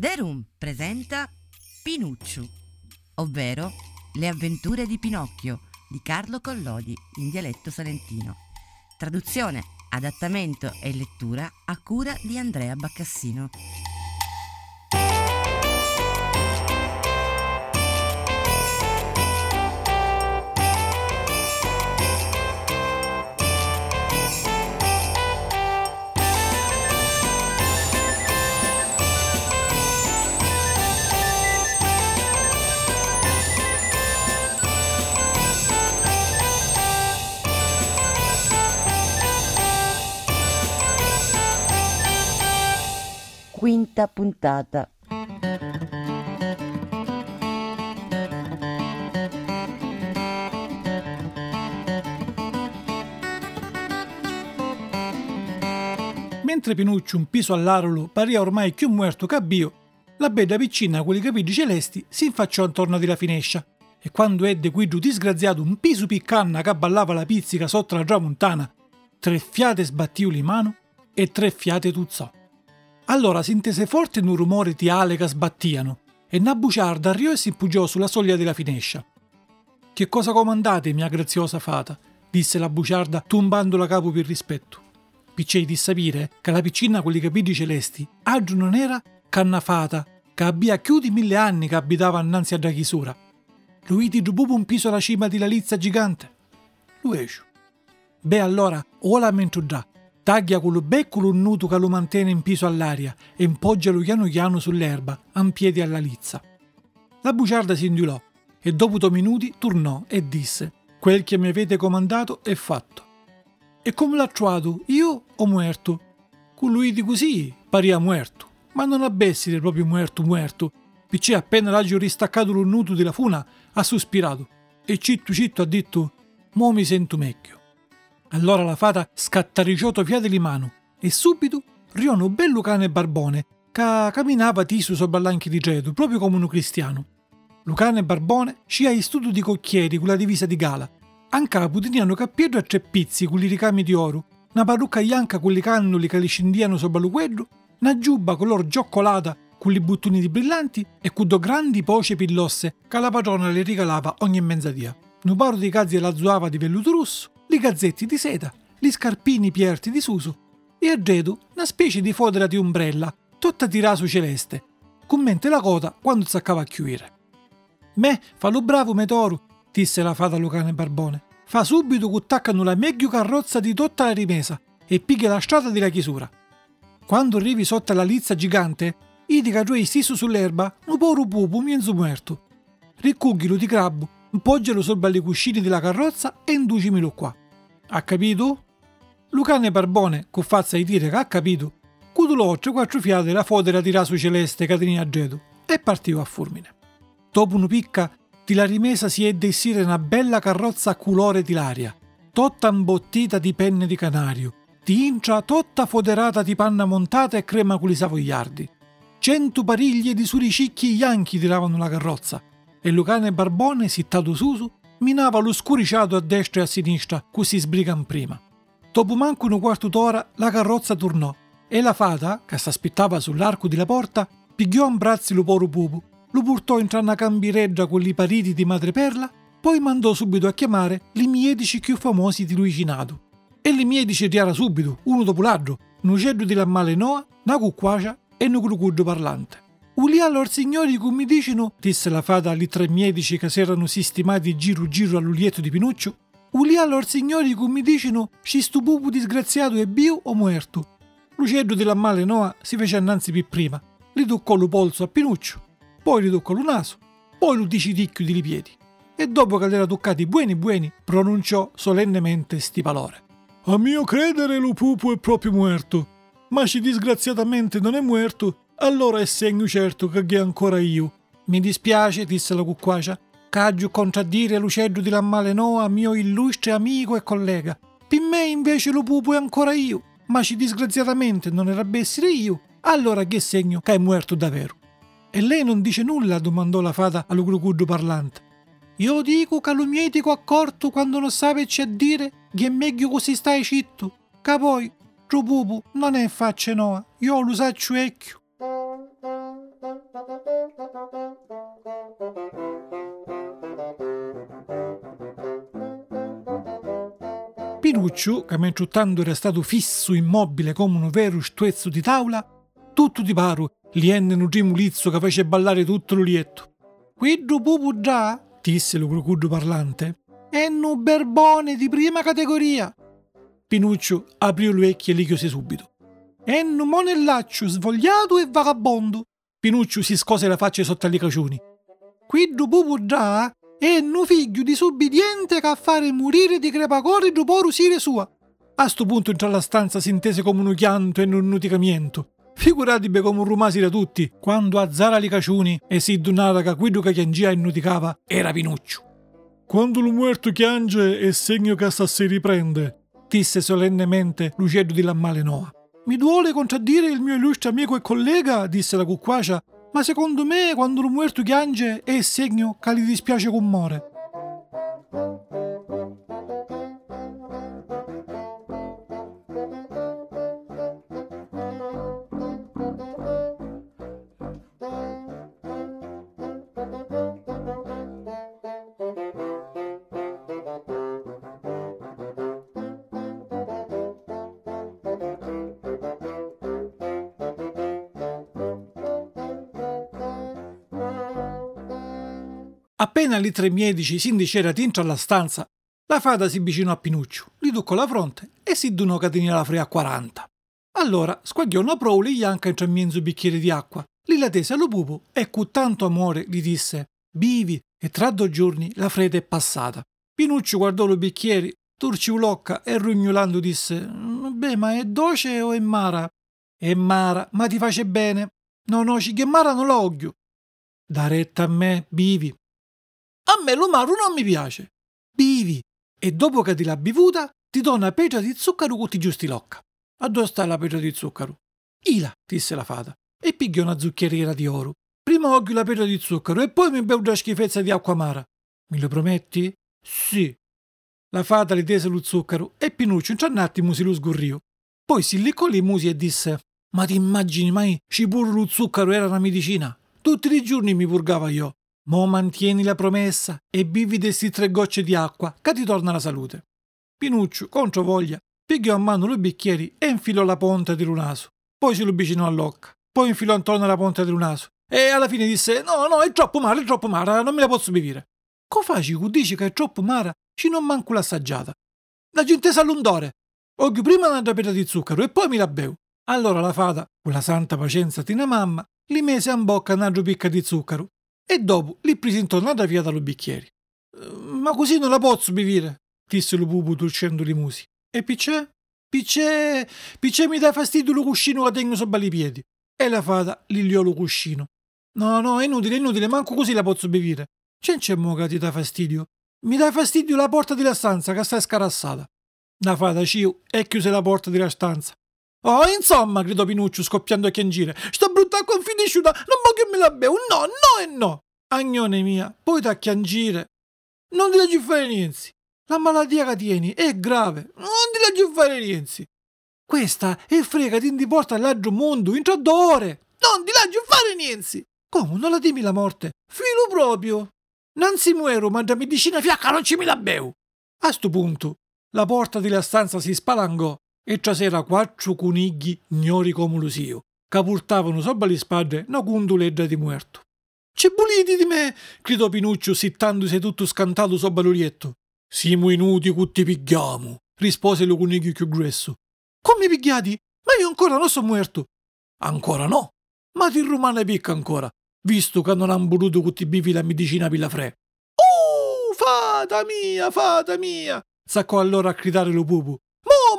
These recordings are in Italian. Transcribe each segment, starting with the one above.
The Room presenta Pinucciu, ovvero Le avventure di Pinocchio di Carlo Collodi in dialetto salentino. Traduzione, adattamento e lettura a cura di Andrea Baccassino. Quinta puntata. Mentre Pinuccio un piso all'arolo paria ormai più muerto che abbio, la bella piccina con i capelli celesti si infacciò attorno di la finescia e quando ebbe quiddu disgraziato un piso piccanna che ballava la pizzica sotto la tramontana, tre fiate sbattiu li mano e tre fiate tuzzò. Allora si intese forte un rumore di ale che sbattiano e una buciarda arriò e si impuggiò sulla soglia della finescia. Che cosa comandate, mia graziosa fata? disse la buciarda tumbando la capo per rispetto. Piccei di sapere che la piccina con i capelli celesti aggiù non era canna fata, che abbia più di mille anni che abitava innanzi a da chisura. Lui ti rubupo un piso alla cima di la lizza gigante. Lui esce. Beh allora, ora mentre già, taglia quello becco nudo che lo mantiene in piso all'aria e impoggialo piano piano sull'erba, a piedi alla lizza. La bugiarda si indulò e dopo due minuti tornò e disse quel che mi avete comandato è fatto. E come l'ha trovato, io o muerto? Con lui di così, paria muerto, ma non a essere proprio muerto muerto, perché appena l'agio ristaccato lo nudo della funa, ha sospirato e citto citto ha detto mo mi sento meglio. Allora la fata scattaricciò fiate di mano e subito riò un bello cane barbone che camminava tiso sopra l'anchi di Gedu, proprio come un cristiano. Lucane Barbone scia in studio di cocchieri con la divisa di gala. An capo tenivano cappiello a tre pizzi con i ricami di oro, una parrucca bianca con i cannoli che li scendiano sopra l'uguedro, una giubba color gioccolata con i buttoni di brillanti e con due grandi poce pillosse che la padrona le regalava ogni mezzadia. Un paro di cazzi alla zuava di velluto rosso, i gazzetti di seta, gli scarpini pierti di suso e a Gedu una specie di fodera di ombrella, tutta di raso celeste, con mente la coda quando zaccava a chiudere. Me, fallo bravo metoro, disse la fata Lucane Barbone. Fa subito che attaccano la meglio carrozza di tutta la rimesa e piglia la strada della chiusura. Quando arrivi sotto la lizza gigante, indica giù stisso sull'erba un povero pupo mienzo muerto. Riccughilo di crabbo, impoggialo sopra le cuscine della carrozza e inducimelo qua. Ha capito? Lucane Barbone, con fazza di dire che ha capito, cudulò quattro fiate la fodera di raso celeste che tenia a Gedu e partiva a fulmine. Dopo una picca, di la rimesa si ebbe essire una bella carrozza a colore di l'aria, tutta imbottita di penne di canario, di intra tutta foderata di panna montata e crema con i savoiardi. Cento pariglie di suricicchi bianchi tiravano la carrozza e Lucane Barbone, sittato susu, minava lo scuriciato a destra e a sinistra, così sbrigan prima. Dopo manco un quarto d'ora la carrozza tornò e la fata, che s'aspettava sull'arco della porta, pigliò in braccio lo poro pupo lo portò in una cambireggia con i pariti di madreperla, poi mandò subito a chiamare i medici più famosi di Luiginato. E i medici riara subito, uno dopo l'altro, un uccello di la malenoa, una cucquacia e un grucuggio parlante. Uli allora signori come mi dicono, disse la fata agli tre medici che si erano sistemati giro giro all'ulietto di Pinuccio, Uli allora signori come mi dicono, ci stu pupo disgraziato è bio o muerto. L'uccello della malenoa si fece annanzi più prima, gli toccò lo polso a Pinuccio poi gli toccò il naso, poi lo dici ticchio di piedi. e dopo che l'era toccati buoni buoni, pronunciò solennemente sti valore. A mio credere lo pupo è proprio muerto, ma se disgraziatamente non è muerto, allora è segno certo che è ancora io. Mi dispiace, disse la cucquacia, caggio contraddire Luceddu di Lammale Noa, mio illustre amico e collega. Per me invece lo pupo è ancora io, ma se disgraziatamente non era essere io, allora che segno che è muerto davvero. E lei non dice nulla? domandò la fata allo grucuddo parlante. Io dico che lo mietico accorto quando non sapeci a dire che è meglio così stai citto. Che poi, tuo pupo non è facce noa, io lo saccio vecchio. Pinuccio, che mentre tanto era stato fisso immobile come un vero stuezzo di tavola, tutto di paro, gli enne un rimulizzo che fece ballare tutto lo lietto. Quiddu pupu già, disse lo crocuddo parlante, è un berbone di prima categoria. Pinuccio aprì le orecchie e li chiuse subito. È un monellaccio svogliato e vagabondo. Pinuccio si scose la faccia sotto i caciuni. Quiddu pupu già è un figlio disubbidiente che a fare morire di crepacore dopo usire sua. A sto punto entrò alla stanza si intese come un chianto e un nuticamiento. Figuratevi come un rumasi da tutti, quando a Zara li caciuni e si donava che quello che chiangia e nuticava era Pinuccio. Quando lo muerto chiange è segno che sta si riprende, disse solennemente Lucedo di Lammale Noa. Mi duole contraddire il mio illustre amico e collega, disse la cucquacia, ma secondo me quando lo muerto chiange è segno che gli dispiace con Appena i tre medici si indicera dentro alla stanza, la fata si avvicinò a Pinuccio, gli toccò la fronte e si dunò che tenia la frea a 40. Allora squagliò una prole gli anca in mezzo bicchiere di acqua, li la tese allo pupo e con tanto amore gli disse «Vivi e tra due giorni la frede è passata». Pinuccio guardò lo bicchieri, turci l'occa e rugnolando disse «Beh, ma è dolce o è mara?» «È mara, ma ti face bene». «No, no, ci che mara non l'oglio». «Da retta a me, vivi». A me l'umaro non mi piace. Bivi e dopo che ti l'ha bevuta ti do una pietra di zucchero con ti giusti l'occa. A dove sta la pietra di zucchero? Ila, disse la fata, e pigliò una zuccheriera di oro. Prima occhio la pietra di zucchero e poi mi bevo una schifezza di acqua amara. Mi lo prometti? Sì. La fata le tese lo zucchero e Pinuccio in un attimo si lo sgurriò. Poi si liccò le musi e disse Ma ti immagini mai ci pure lo zucchero era una medicina? Tutti i giorni mi purgava io. Mo mantieni la promessa e bevi questi tre gocce di acqua, che ti torna la salute. Pinuccio, contro voglia, pigliò a mano due bicchieri e infilò la ponta del naso. Poi si lo avvicinò all'occa. Poi infilò intorno alla ponta del naso. E alla fine disse: No, no, è troppo male, è troppo male, non me la posso bevere. Co faci cu dici che è troppo mara? Ci non manco l'assaggiata. La gente sa l'undore. Oggio prima una rapetta di zucchero e poi mi la bevo. Allora la fata, con la santa pazienza di una mamma, li mise in bocca una picca di zucchero e dopo li presi intornata via dallo bicchieri. Ma così non la posso bevere, disse lo pupo torcendo i musi. E piccè? Piccè, piccè mi dà fastidio lo cuscino che tengo sopra i piedi. E la fata li liò lo cuscino. No, no, è inutile, è inutile, manco così la posso bevere. C'è c'è mo che ti dà fastidio. Mi dà fastidio la porta della stanza che sta scarassata. La fata ciu e chiuse la porta della stanza. Oh, insomma, gridò Pinuccio scoppiando a chiangire. Sto brutta confinisciuta, non voglio che me la bevo. No, no e no. Agnone mia, poi da chiangire. Non ti lasci fare niente. La malattia che tieni è grave. Non ti lasci fare niente. Questa è frega ti porta all'altro mondo in tre ore. Non ti lasci fare niente. Come, non la temi la morte? Filo proprio. Non si muero, ma da medicina fiacca non ci mi la bevo. A sto punto, la porta della stanza si spalangò e trasera quattro conigli gnori come lo sio, che portavano sopra le spalle una conduledda di muerto. C'è buliti di me! gridò Pinuccio, sittandosi tutto scantato sopra l'orietto. Siamo inuti che ti pigliamo, rispose lo coniglio più gresso. Come pigliati? Ma io ancora non sono muerto. Ancora no? Ma ti rumane picca ancora, visto che non han voluto che ti bivi la medicina per la fre. Oh, fata mia, fata mia! Saccò allora a gridare lo pupu.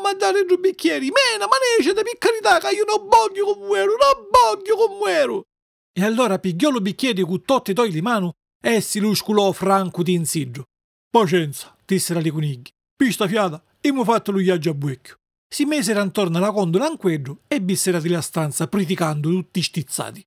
Mandare due bicchieri, mena, manece, per carità, che io non voglio come muero, non voglio come muero! E allora pigliò lo bicchiere con tutti i togli di mano e si lusculò franco di insidio. Pazienza, dissero le conigli. Pista fiata, abbiamo fatto lo viaggio a buecchio. Si mesero intorno alla gondola in quello e vissero di la stanza criticando tutti stizzati.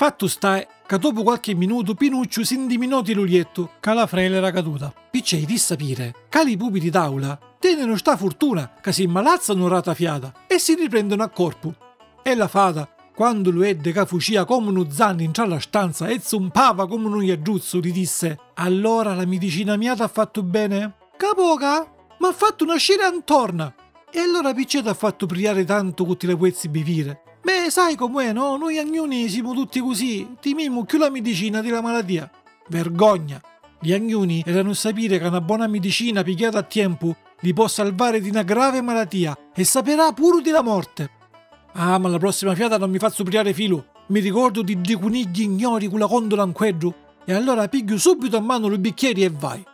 Fatto sta che dopo qualche minuto Pinuccio si indiminò di luglietto che la frele era caduta. Piccei di sapere che i pupi di tavola tenono sta fortuna che si immalazzano rata fiata e si riprendono a corpo. E la fata, quando lo vede che fucia come uno zanno in la stanza e zompava come un iaggiuzzo, gli disse «Allora la medicina mia ti ha fatto bene?» «Capoca, mi ha fatto una scena intorno!» E allora Piccetto ha fatto priare tanto che ti le puoi bevire. Beh, sai com'è, no? Noi agnoni siamo tutti così, timiamo più la medicina della malattia. Vergogna! Gli agnoni erano sapere che una buona medicina pigliata a tempo li può salvare di una grave malattia e saperà pure della morte. Ah, ma la prossima fiata non mi fa suppliare filo. Mi ricordo di due conigli ignori con la condola in quedro e allora piglio subito a mano i bicchieri e vai.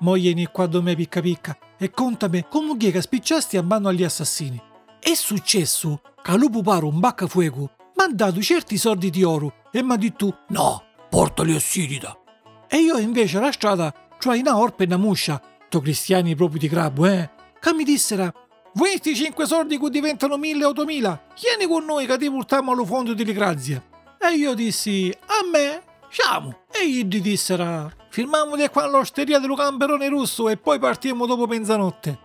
Mo vieni qua da me picca picca e contami come che spicciasti a mano agli assassini. È successo che lupo paro un bacca fuoco mi ha dato certi soldi di oro e mi ha detto no, portali a Sirida. E io invece la strada trovai una orpa e una muscia, to cristiani proprio di crabbo, eh, che mi dissero questi cinque soldi che diventano mille o ottomila, vieni con noi che ti portiamo allo fondo delle grazie. E io dissi, a me, siamo. E gli dissero, firmiamo di qua all'osteria dello camperone russo e poi partiamo dopo mezzanotte.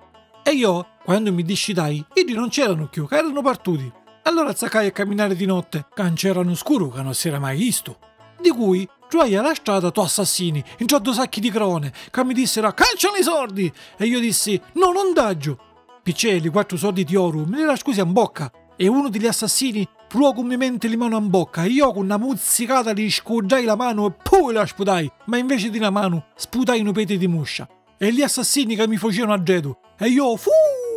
E io, quando mi discidai, i non c'erano più, che erano partuti. Allora zaccai a camminare di notte, che non c'erano scuro che non si era mai visto. Di cui trovai alla strada tu assassini, in due sacchi di crone, che mi dissero calciano i soldi! E io dissi no, non daggio. Piccelli, quattro soldi di oro, me li era scusi in bocca. E uno degli assassini provò come mente li mano in bocca e io con una muzzicata gli scuggiai la mano e poi la sputai, ma invece di una mano sputai un pete di muscia. E gli assassini che mi facevano a gedo e io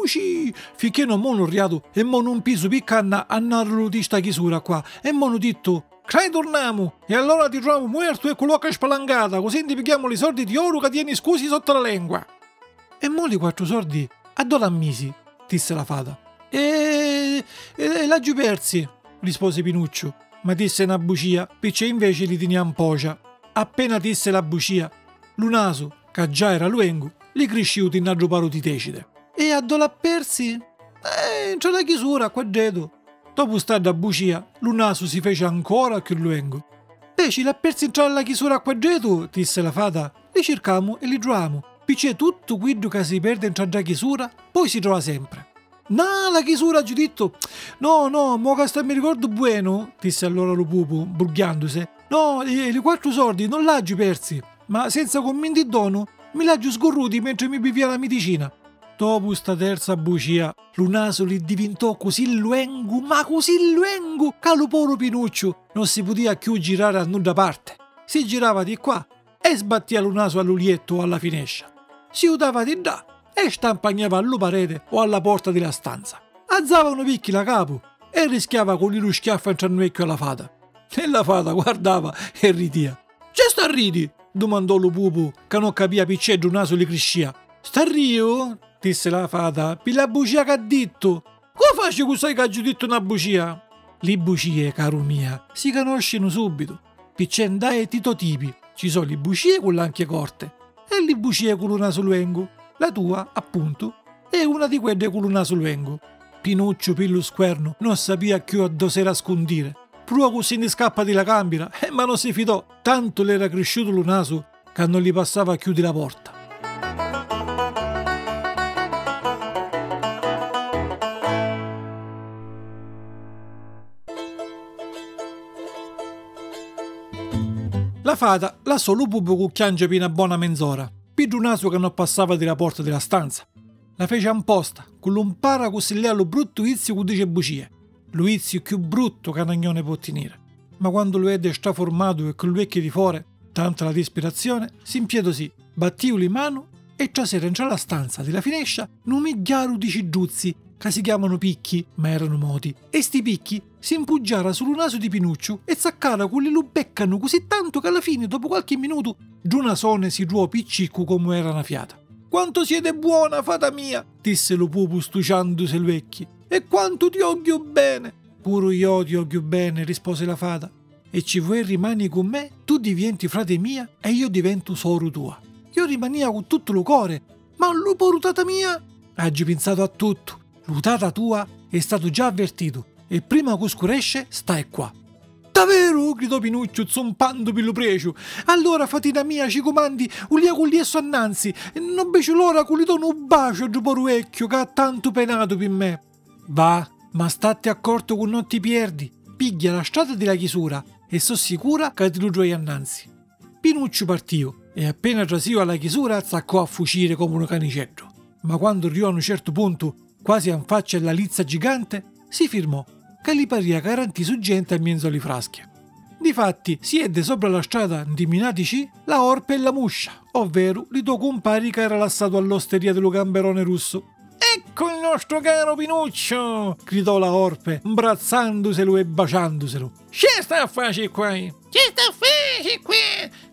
fuci finché non m'hanno riato e m'hanno un piso piccanna a narlo di sta chiusura qua e m'hanno detto Crai torniamo e allora ti troviamo morto e colloca spalancata così ti pighiamo i soldi di oro che tieni scusi sotto la lingua. E mo li quattro soldi a dove ammisi? disse la fata. E, e, l'aggiù persi, rispose Pinuccio, ma disse una bucia, picce invece li teniamo pocia. Appena disse la bucia, Lunaso, che già era luengo, li cresciuti in altro paro di tecide. E a dove persi? Eh, c'è la chiusura qua dietro. Dopo stare da bucia, Lunaso si fece ancora più luengo. E ci l'ha persi entrare alla chiusura qua dietro, disse la fata. Li cercamo e li troviamo. Picché tutto quello che si perde entrare alla chiusura, poi si trova sempre. No, la chiusura, giudetto. No, no, mo sta mi ricordo buono, disse allora lo pupo, burghiandosi. No, i, i quattro soldi non l'aggi persi, ma senza commenti dono, mi l'aggi scorruti mentre mi bevia la medicina. Dopo sta terza bucia, Lunaso li diventò così luengo, ma così luengo, che lo poro Pinuccio non si poteva più girare a nulla parte. Si girava di qua e sbattia Lunaso all'ulietto o alla finescia. Si udava di là e stampagnava alla parete o alla porta della stanza. Alzava una piccola capo e rischiava con il schiaffo entrare vecchio alla fata. E la fata guardava e ridia. C'è sta ridi? domandò lo pupo, che non capiva perché il naso li crescia. Sta rio? Disse la fata. Per la bugia che ha detto. Come faccio che sai che ha detto una bugia? Le bugie, caro mia, si conoscono subito. Perché andai tito tipi. Ci sono le bugie con l'anche corte e le bugie con un naso luengo. La tua, appunto, è una di quelle con un naso luengo. Pinuccio Pillo Squerno non sapeva più a dove era scondire Prua così ne scappa di la cambira, eh, ma non si fidò, tanto le era cresciuto lo naso che non gli passava a chiudere la porta. Fata lasciò lo pupo cucchiange per una buona mezz'ora, per un naso che non passava della porta della stanza. La fece apposta, con l'umpara così lei allo brutto vizio che dice bugie lo vizio più brutto che un può tenere. Ma quando lo vede straformato e con le vecchie di fuori, tanta la disperazione, si impietosì, battiuli in mano e trasera entra alla stanza della finescia un migliaio di cigiuzzi che si chiamano picchi, ma erano moti. E sti picchi si impuggiara sul naso di Pinuccio e zaccara quelli lo beccano così tanto che alla fine, dopo qualche minuto, Giunasone si ruò piccicco come era una fiata. Quanto siete buona, fata mia, disse lo pupu stuciandosi il vecchio. E quanto ti odio bene. Puro io ti odio bene, rispose la fata. E ci vuoi rimani con me, tu diventi frate mia e io divento soro tua. Io rimania con tutto lo cuore, ma lupo rutata mia? Haggi pensato a tutto. Lutata tua è stato già avvertito e prima che scuresce stai qua. Davvero? gridò Pinuccio zompando per lo precio. Allora, fatina mia, ci comandi, ulia con liesso annanzi, non bece l'ora con li dono un bacio a giuporu vecchio che ha tanto penato per me. Va, ma state accorto che non ti perdi. Piglia la strada della chiusura e so sicura che ti lo gioia annanzi. Pinuccio partì e appena trasio alla chiusura zaccò a fucire come un canicetto. Ma quando arrivò a un certo punto quasi in faccia alla lizza gigante, si firmò che gli paria garantì su gente a mezzo alle frasche. Difatti, siede sopra la strada diminatici la orpe e la muscia, ovvero li due compari che era lasciato all'osteria dello gamberone russo. Ecco il nostro caro Pinuccio! gridò la orpe, imbrazzandoselo e baciandoselo. Che sta a fare qua? Che sta a fare qua?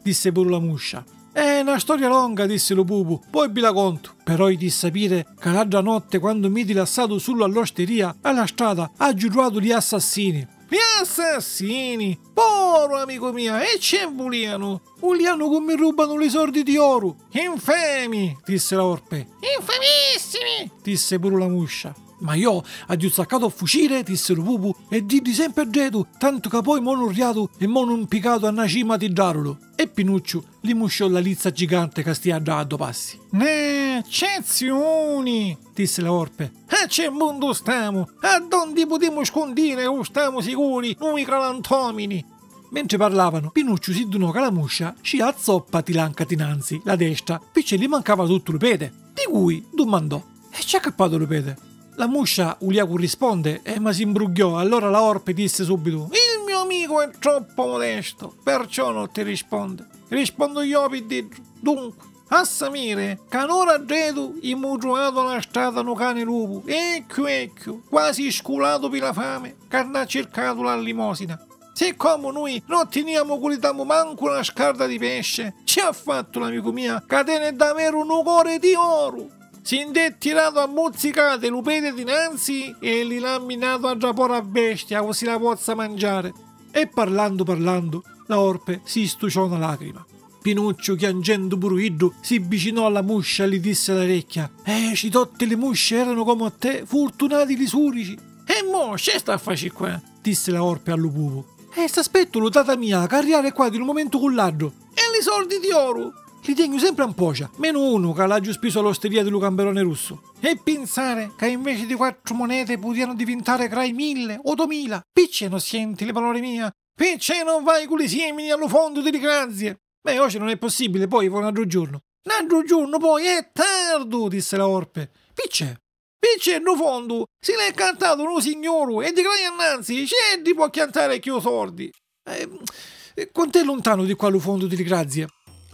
disse pure la muscia. È una storia lunga, disse lo pupu, poi vi la conto. Però di sapere che l'altra notte, quando mi rilassato sulla all'osteria, alla strada, ha giurato gli assassini. Gli assassini? Poro amico mio, e ce volevano? Vogliano come rubano i soldi di oro. Infemi, disse la orpe. Infamissimi, disse pure la muscia. Ma io ho saccato a fucire, disse il pupu, e didi sempre Gedu, tanto che poi mono riato e mono impiccato a una cima di Giarolo. E Pinuccio li musciò la lizza gigante che stia già a due passi. Ne, eccezioni, disse la orpe. A c'è mondo stiamo? A dove potremo scondere o stiamo sicuri, noi calantomini? Mentre parlavano, Pinuccio si donò che la muscia ci azzoppa tilanca dinanzi, la destra, perché gli mancava tutto il pede, di cui domandò. E ci ha cappato il pede? La muscia Uliaku risponde, eh, ma si imbrugliò. Allora la orpe disse subito: Il mio amico è troppo modesto, perciò non ti risponde. Rispondo io dentro. Dunque, a Samire, canora Gedu, immugiato la strada no cane lupo, ecco ecco, quasi sculato per la fame, che ha cercato la limosina. Siccome noi non teniamo culitamo manco una scarda di pesce, ci ha fatto l'amico mio catene davvero un cuore di oro. È tirato a mozzicate lupete dinanzi e li l'ha minato a giapore a bestia così la possa mangiare. E parlando parlando, la orpe si stuciò una lacrima. Pinuccio, chiangendo buruiddo, si avvicinò alla muscia e gli disse all'orecchia: Eh, ci tutte le musce erano come te, fortunati li surici. E mo, che sta a fare qua? disse la orpe all'upuvo. E s'aspetto l'utata mia, carriare qua di un momento con l'altro. E i soldi di oro? Li tengo sempre in pocia, meno uno che l'ha giù spiso all'osteria di Lucamberone Russo. E pensare che invece di quattro monete potevano diventare crai mille o duemila. Picce non senti le parole mie. Picce non vai con i semini allo fondo di grazie. Beh, oggi non è possibile, poi fa un altro giorno. Un altro giorno poi è tardo, disse la Orpe. Picce, Picce no fondo, se l'è cantato un signore e di grai annanzi, c'è di può cantare chi sordi. Eh, quant'è lontano di qua lo fondo di grazie?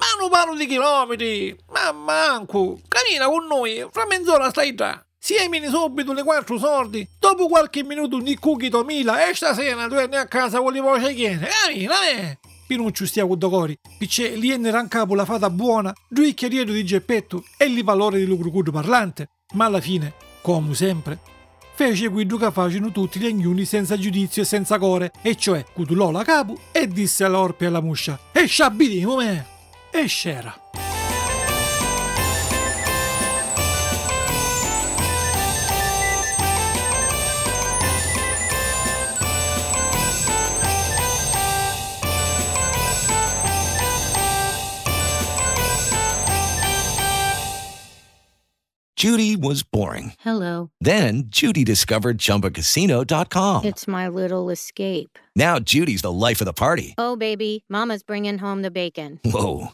Ma non parlo di chilometri, ma manco. Cammina con noi, fra mezz'ora stai già. Siemini subito le quattro sordi. Dopo qualche minuto di cuchito mila e stasera torni a casa con le voci chiene. Cammina, eh. Pinuccio stia con docori, picce lì era in capo la fata buona, due chiariero di geppetto e li valore di lucrucudo parlante. Ma alla fine, come sempre, fece due che facevano tutti gli agnuni senza giudizio e senza core, e cioè cutulò la capo e disse all'orpe e alla muscia: E sciabidimo me! E scera. Judy was boring. Hello. Then Judy discovered ChumbaCasino.com. It's my little escape. Now Judy's the life of the party. Oh, baby, Mama's bringing home the bacon. Whoa,